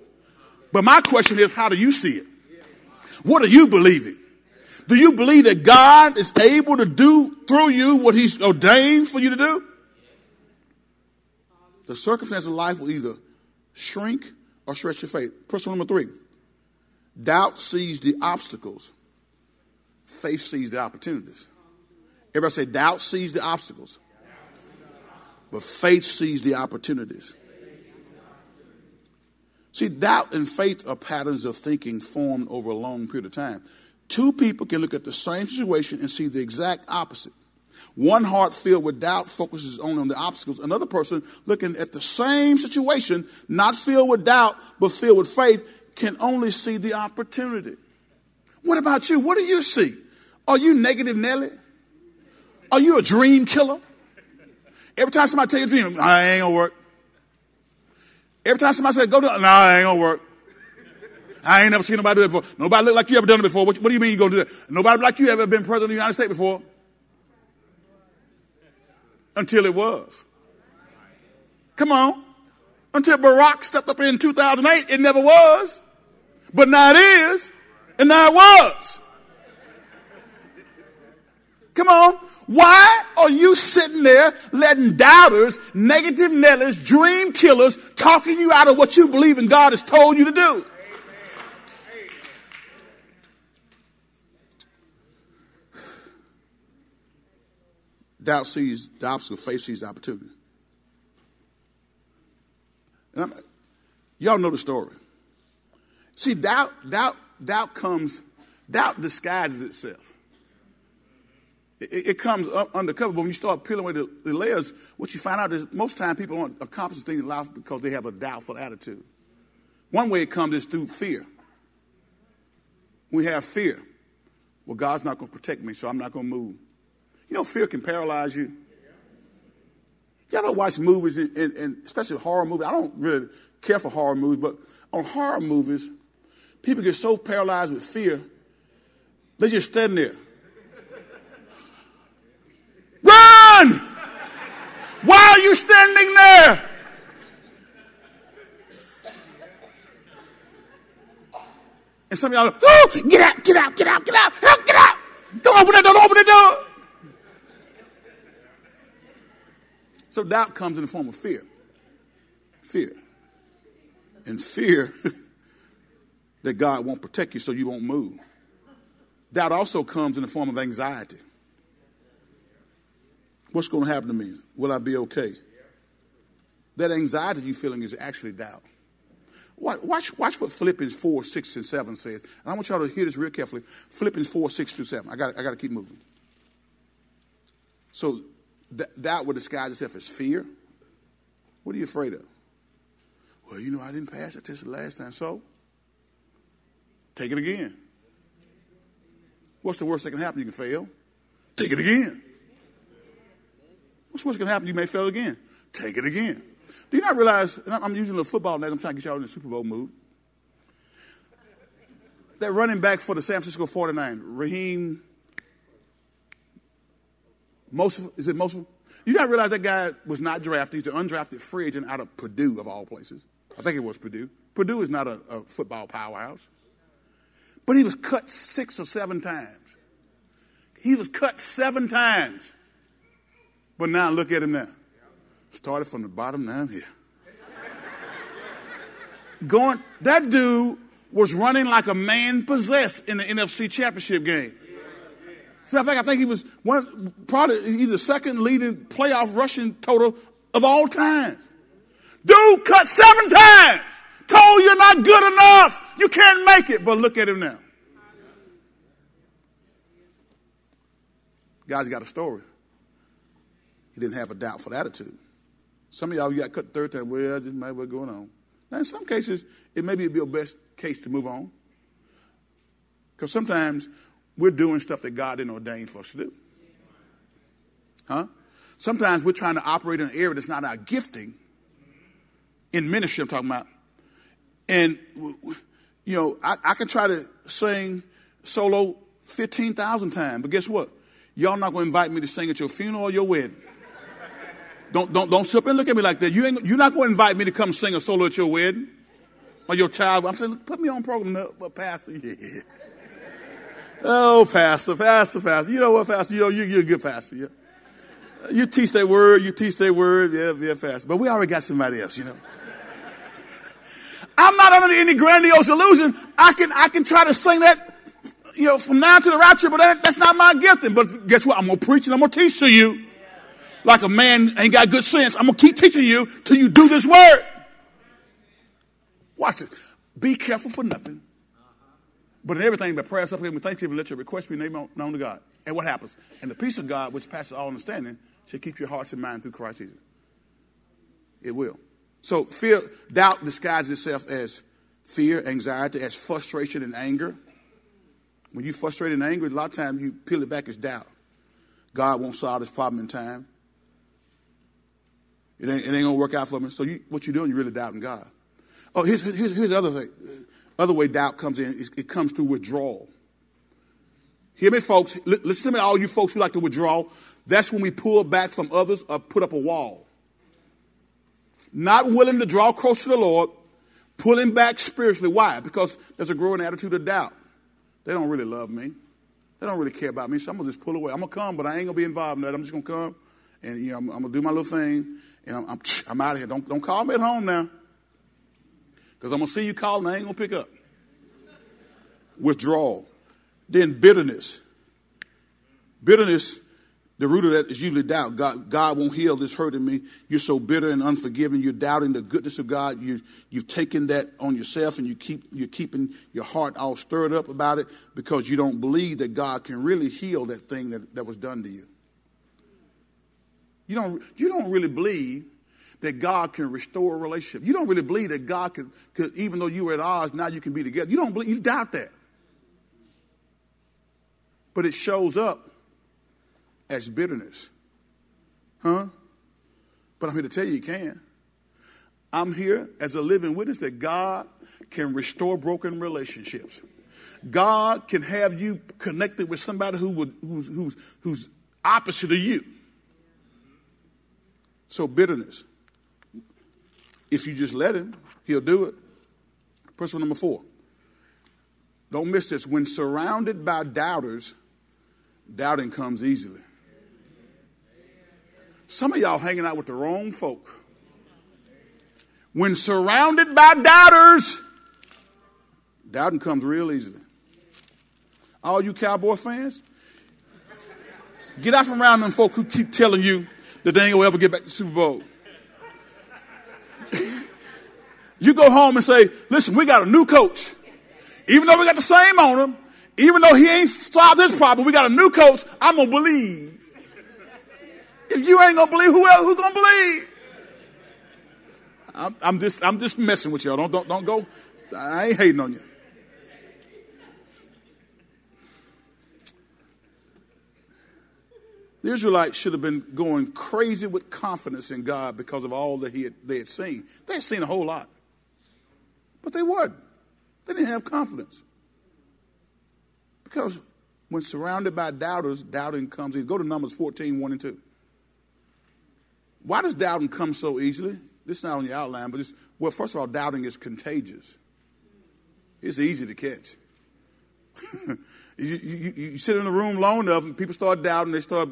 But my question is, how do you see it? What are you believing? Do you believe that God is able to do through you what he's ordained for you to do? The circumstance of life will either shrink or stretch your faith. Principle number three doubt sees the obstacles, faith sees the opportunities. Everybody say, doubt sees the obstacles, but faith sees the opportunities. See, doubt and faith are patterns of thinking formed over a long period of time. Two people can look at the same situation and see the exact opposite. One heart filled with doubt focuses only on the obstacles. Another person looking at the same situation, not filled with doubt, but filled with faith, can only see the opportunity. What about you? What do you see? Are you negative Nelly? Are you a dream killer? Every time somebody tell you a dream, I ain't gonna work. Every time somebody says, go to, nah, I ain't gonna work. I ain't never seen nobody do it before. Nobody look like you ever done it before. What, what do you mean you gonna do that? Nobody like you ever been president of the United States before until it was. Come on. Until Barack stepped up in 2008, it never was. But now it is, and now it was. Come on. Why are you sitting there letting doubters, negative Nellies, dream killers talking you out of what you believe in God has told you to do? Doubt sees the obstacle, faith sees the opportunity. Y'all know the story. See, doubt, doubt, doubt comes, doubt disguises itself. It, it comes undercover, but when you start peeling away the, the, layers, what you find out is most time people don't accomplish things in life because they have a doubtful attitude. One way it comes is through fear. We have fear. Well, God's not going to protect me, so I'm not going to move. You know, fear can paralyze you. Y'all ever watch movies, and, and, and, especially horror movies? I don't really care for horror movies, but on horror movies, people get so paralyzed with fear, they just stand there. Run! Why are you standing there? And some of y'all, oh, get out, get out, get out, get out, get out. Don't open that door, don't open the door. So doubt comes in the form of fear. Fear. And fear that God won't protect you so you won't move. Doubt also comes in the form of anxiety. What's going to happen to me? Will I be okay? That anxiety you're feeling is actually doubt. Watch, watch what Philippians 4, 6, and 7 says. And I want y'all to hear this real carefully. Philippians 4, 6 through 7. I got, I got to keep moving. So doubt would disguise itself as fear. What are you afraid of? Well, you know, I didn't pass that test the last time, so take it again. What's the worst that can happen? You can fail. Take it again. What's the worst that can happen? You may fail again. Take it again. Do you not realize, I'm using the football analogy, I'm trying to get y'all in the Super Bowl mood. That running back for the San Francisco 49, Raheem most of, is it most? You gotta realize that guy was not drafted. He's an undrafted free agent out of Purdue, of all places. I think it was Purdue. Purdue is not a, a football powerhouse. But he was cut six or seven times. He was cut seven times. But now look at him now. Started from the bottom down here. Going, that dude was running like a man possessed in the NFC championship game. As a matter of fact, I think he was one, probably he's the second leading playoff rushing total of all time. Dude cut seven times. Told you're not good enough. You can't make it. But look at him now. Guy's got a story. He didn't have a doubtful attitude. Some of y'all, you got cut third time. Well, this might be going on. Now, in some cases, it may be your best case to move on. Because sometimes we're doing stuff that God didn't ordain for us to do. Huh? Sometimes we're trying to operate in an area that's not our gifting. In ministry, I'm talking about. And, you know, I, I can try to sing solo 15,000 times, but guess what? Y'all not going to invite me to sing at your funeral or your wedding. Don't, don't, don't sit up and look at me like that. You ain't, you're not going to invite me to come sing a solo at your wedding or your child. I'm saying, put me on program, but Pastor, yeah. Oh, Pastor, Pastor, Pastor. You know what, Pastor? You know, you, you're a good pastor. Yeah. You teach that word, you teach that word, yeah, yeah, Pastor. But we already got somebody else, you know. I'm not under any grandiose illusion. I can, I can try to sing that, you know, from now to the rapture, but that, that's not my gifting. But guess what? I'm going to preach and I'm going to teach to you like a man ain't got good sense. I'm going to keep teaching you till you do this word. Watch this. Be careful for nothing. But in everything, by prayer, supplication, thanksgiving, let your request be known to God. And what happens? And the peace of God, which passes all understanding, shall keep your hearts and mind through Christ Jesus. It will. So fear, doubt disguises itself as fear, anxiety, as frustration and anger. When you're frustrated and angry, a lot of times you peel it back as doubt. God won't solve this problem in time. It ain't, it ain't gonna work out for me. So you, what you're doing, you're really doubting God. Oh, here's, here's, here's the other thing. Other way doubt comes in, it comes through withdrawal. Hear me, folks. Listen to me, all you folks who like to withdraw. That's when we pull back from others or put up a wall. Not willing to draw close to the Lord, pulling back spiritually. Why? Because there's a growing attitude of doubt. They don't really love me. They don't really care about me, so I'm gonna just pull away. I'm gonna come, but I ain't gonna be involved in that. I'm just gonna come, and you know, I'm, I'm gonna do my little thing, and I'm, I'm, I'm out of here. Don't don't call me at home now. Because I'm going to see you call and I ain't going to pick up. Withdrawal. Then bitterness. Bitterness, the root of that is usually doubt. God, God won't heal this hurt in me. You're so bitter and unforgiving. You're doubting the goodness of God. You, you've taken that on yourself and you keep, you're keeping your heart all stirred up about it because you don't believe that God can really heal that thing that, that was done to you. You don't, you don't really believe that God can restore a relationship. You don't really believe that God could, could even though you were at odds, now you can be together. You don't believe, you doubt that. But it shows up as bitterness. Huh? But I'm here to tell you, you can. I'm here as a living witness that God can restore broken relationships. God can have you connected with somebody who would, who's, who's, who's opposite of you. So, bitterness. If you just let him, he'll do it. Principle number four. Don't miss this. When surrounded by doubters, doubting comes easily. Some of y'all hanging out with the wrong folk. When surrounded by doubters, doubting comes real easily. All you cowboy fans, get out from around them folk who keep telling you that they ain't gonna ever get back to Super Bowl. You go home and say, listen, we got a new coach. Even though we got the same owner, even though he ain't solved this problem, we got a new coach. I'm gonna believe. If you ain't gonna believe, who else who's gonna believe? I'm, I'm just I'm just messing with y'all. Don't don't don't go. I ain't hating on you. The Israelites should have been going crazy with confidence in God because of all that he had, they had seen. They had seen a whole lot. But they weren't. They didn't have confidence. Because when surrounded by doubters, doubting comes in. Go to Numbers 14, 1 and 2. Why does doubting come so easily? This is not on your outline, but it's, well, first of all, doubting is contagious. It's easy to catch. you, you, you, sit in the room long enough and people start doubting, they start,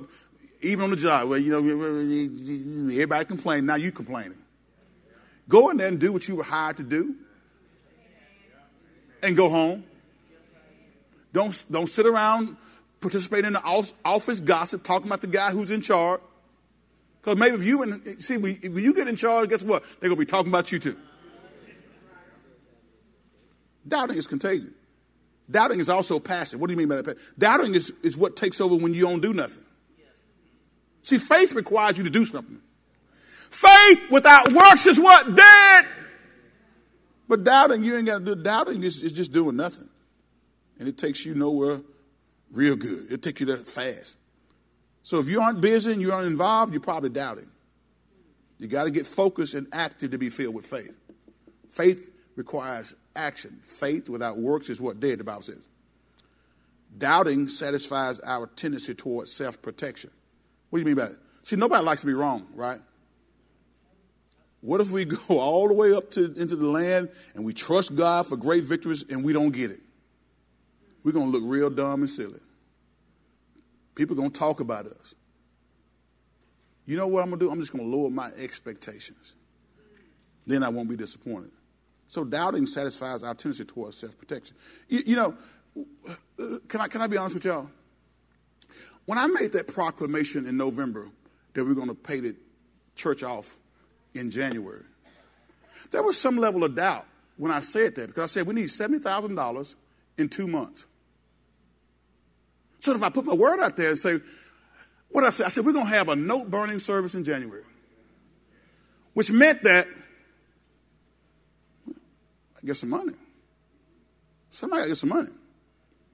even on the job, where, you know, everybody complaining, now you complaining. Go in there and do what you were hired to do and go home. Don't, don't sit around participating in the office gossip, talking about the guy who's in charge. Because maybe if you and see when you get in charge, guess what? They're gonna be talking about you too. Doubting is contagious. Doubting is also passive. What do you mean by that? Doubting is, is what takes over when you don't do nothing. See, faith requires you to do something. Faith without works is what? Dead. But doubting, you ain't got to do doubting is, is just doing nothing. And it takes you nowhere real good. It takes you there fast. So if you aren't busy and you aren't involved, you're probably doubting. You got to get focused and active to be filled with faith. Faith requires action. Faith without works is what dead, the Bible says. Doubting satisfies our tendency towards self protection. What do you mean by that? See, nobody likes to be wrong, right? What if we go all the way up to into the land and we trust God for great victories and we don't get it? We're going to look real dumb and silly. People are going to talk about us. You know what I'm going to do? I'm just going to lower my expectations. Then I won't be disappointed. So doubting satisfies our tendency towards self protection. You, you, know, can I, can I be honest with y'all? When I made that proclamation in November that we we're going to pay the church off in January, there was some level of doubt when I said that because I said we need $70,000 in two months. So if I put my word out there and say, what I said, I said, we're going to have a note burning service in January, which meant that I get some money. Somebody got to get some money.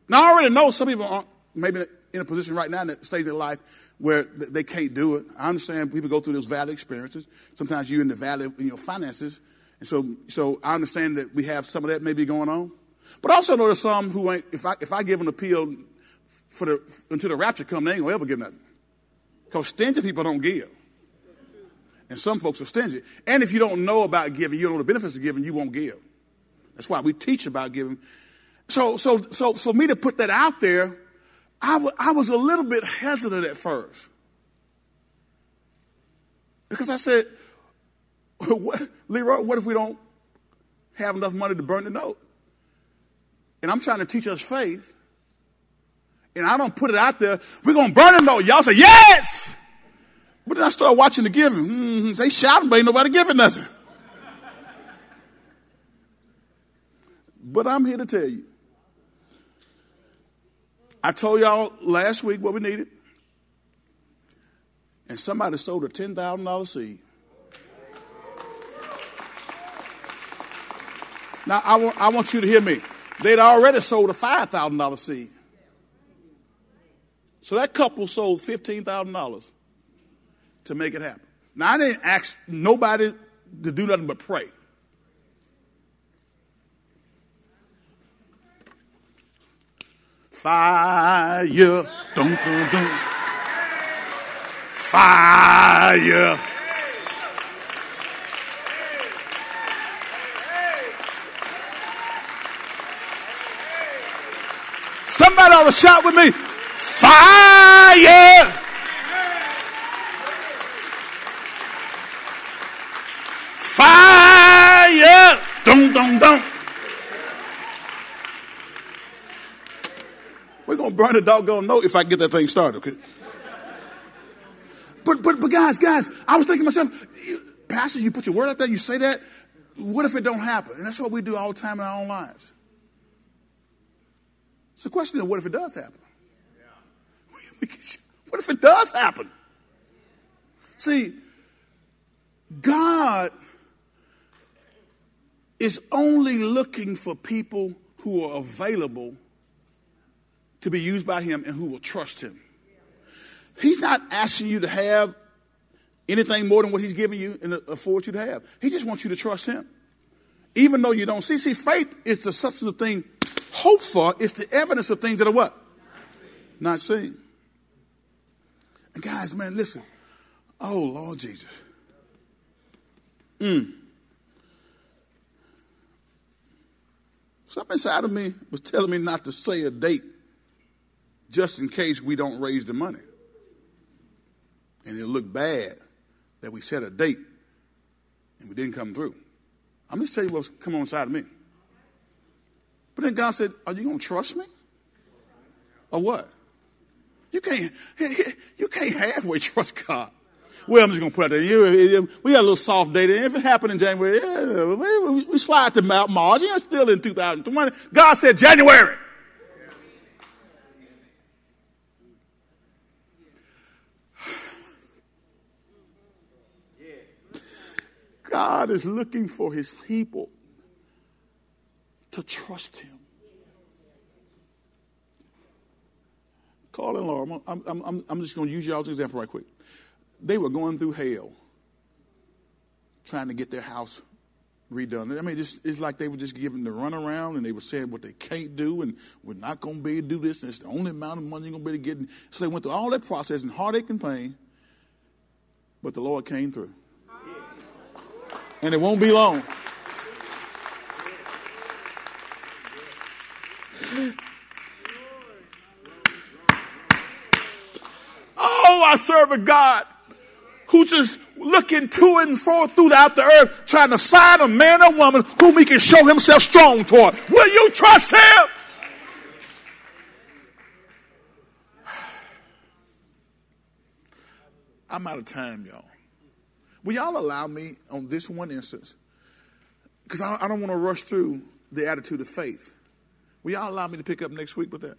Now, I already know some people aren't maybe in a position right now in that stage of their life where they can't do it. I understand people go through those valley experiences. Sometimes you're in the valley in your finances. And so, so I understand that we have some of that maybe going on. But also know there's some who ain't, if I, if I give an appeal for the, until the rapture come, they ain't gonna ever give nothing. Because stingy people don't give. And some folks are stingy. And if you don't know about giving, you don't know the benefits of giving, you won't give. That's why we teach about giving. So, so, so for me to put that out there, I, w- I was a little bit hesitant at first. Because I said, what, Leroy, what if we don't have enough money to burn the note? And I'm trying to teach us faith. And I don't put it out there, we're going to burn the note. Y'all say, yes! But then I start watching the giving. Mm-hmm. They shouting, but ain't nobody giving nothing. But I'm here to tell you. I told y'all last week what we needed. And somebody sold a $10,000 seed. Now, I want, I want you to hear me. They'd already sold a $5,000 seed. So that couple sold $15,000 to make it happen. Now, I didn't ask nobody to do nothing but pray. Fire. Dun, dun, dun. Fire. Somebody ought to shout with me. Fire. Fire. Dum, dum, dum. To burn a doggone note if I get that thing started, okay? But, but, but guys, guys, I was thinking to myself, Pastor, you put your word out there, you say that. What if it don't happen? And that's what we do all the time in our own lives. So the question is, what if it does happen? What if it does happen? See, God is only looking for people who are available to be used by him and who will trust him. He's not asking you to have anything more than what he's giving you and affords you to have. He just wants you to trust him. Even though you don't see. See, faith is the substance of things hoped for. It's the evidence of things that are what? Not seen. And guys, man, listen. Oh, Lord Jesus. Mm. Something inside of me was telling me not to say a date just in case we don't raise the money. And it'll look bad that we set a date and we didn't come through. I'm just telling you what's come on inside of me. But then God said, Are you going to trust me? Or what? You can't, you can't halfway trust God. Well, I'm just going to put it there. We got a little soft date. If it happened in January, yeah, we slide to Mount Mars. You know, still in 2020. God said January. God is looking for his people to trust him. Carl and Laura, I'm, I'm, I'm just going to use y'all as an example right quick. They were going through hell trying to get their house redone. I mean, it's, it's like they were just giving the runaround and they were saying what they can't do and we're not going to be able to do this and it's the only amount of money you're going to be able to get. So they went through all that process and heartache and pain, but the Lord came through and it won't be long. Oh, I serve a God who's just looking to and fro throughout the earth, trying to find a man or woman whom he can show himself strong toward. Will you trust him? I'm out of time, y'all. Will y'all allow me on this one instance? Because I, I, don't want to rush through the attitude of faith. Will y'all allow me to pick up next week with that?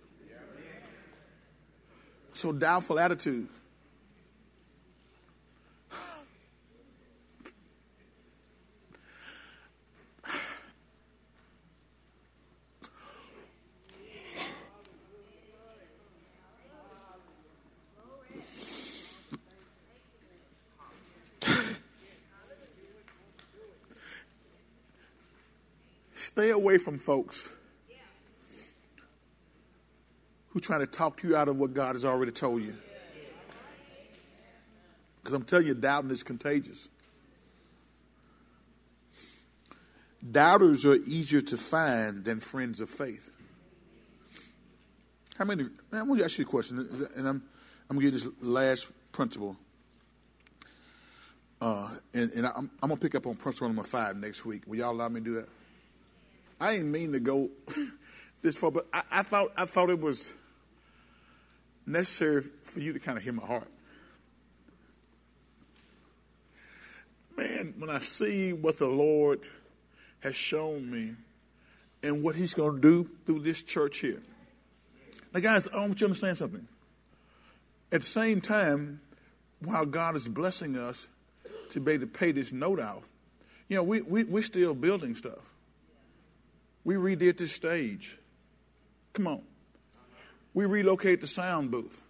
So, doubtful attitude. Stay away from folks who trying to talk you out of what God has already told you. Because I'm telling you, doubting is contagious. Doubters are easier to find than friends of faith. How many? I want to ask you a question, and I'm I'm gonna give this last principle, uh, and, and I'm, I'm, gonna pick up on principle number five next week. Will y'all allow me to do that? I didn't mean to go this far, but I, I thought I thought it was necessary for you to kind of hear my heart. Man, when I see what the Lord has shown me and what He's going to do through this church here. Now, guys, I want you to understand something. At the same time, while God is blessing us to be able to pay this note off, you know, we, we, we're still building stuff. We redid this stage. Come on. We relocated the sound booth.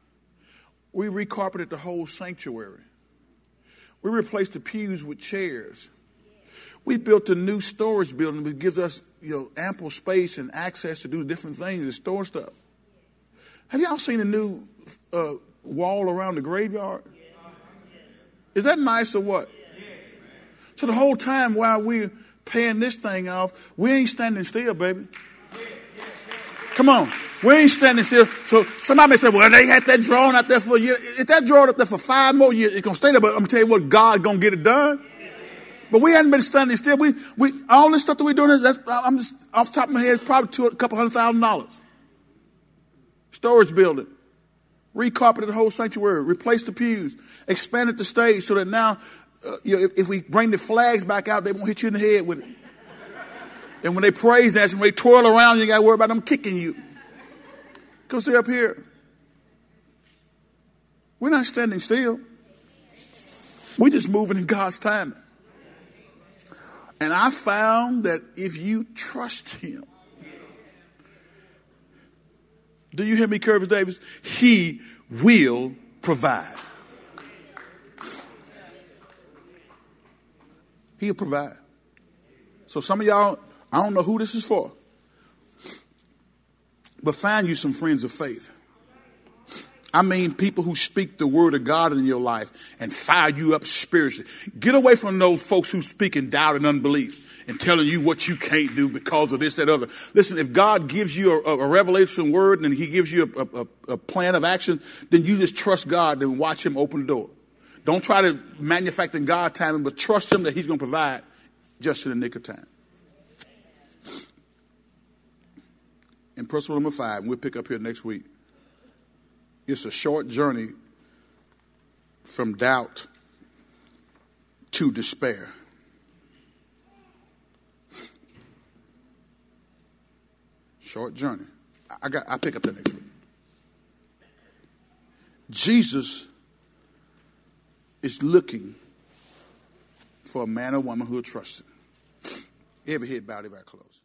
We recarpeted the whole sanctuary. We replaced the pews with chairs. We built a new storage building that gives us, you know, ample space and access to do different things and store stuff. Have y'all seen the new uh, wall around the graveyard? Is that nice or what? So the whole time while we're paying this thing off. We ain't standing still, baby. Come on. We ain't standing still. So somebody say, well, they had that drawn out there for a year. If that drawn up there for five more years, it's going to stay there. But I'm going to tell you what, God going to get it done. But we hadn't been standing still. We, we, all this stuff that we're doing, that's, I'm just, off the top of my head, it's probably two, a couple hundred thousand dollars. Storage building. Recarpeted the whole sanctuary. Replaced the pews. Expanded the stage so that now uh, you know, if, if, we bring the flags back out, they won't hit you in the head with it. And when they praise dance and they twirl around, you got to worry about them kicking you. Go sit up here. We're not standing still. We're just moving in God's timing. And I found that if you trust Him, do you hear me, Curvis Davis? He will provide. He'll provide. So some of y'all, I don't know who this is for, but find you some friends of faith. I mean, people who speak the word of God in your life and fire you up spiritually. Get away from those folks who speak in doubt and unbelief and telling you what you can't do because of this, that, other. Listen, if God gives you a, a revelation word and He gives you a, a, a plan of action, then you just trust God and watch Him open the door. Don't try to manufacture God timing, but trust Him that He's going to provide just in the nick of time. And principle number five, and we'll pick up here next week. It's a short journey from doubt to despair. Short journey. I got I pick up the next week. Jesus is looking for a man or woman who will trust him. Every head bowed, every eye closed.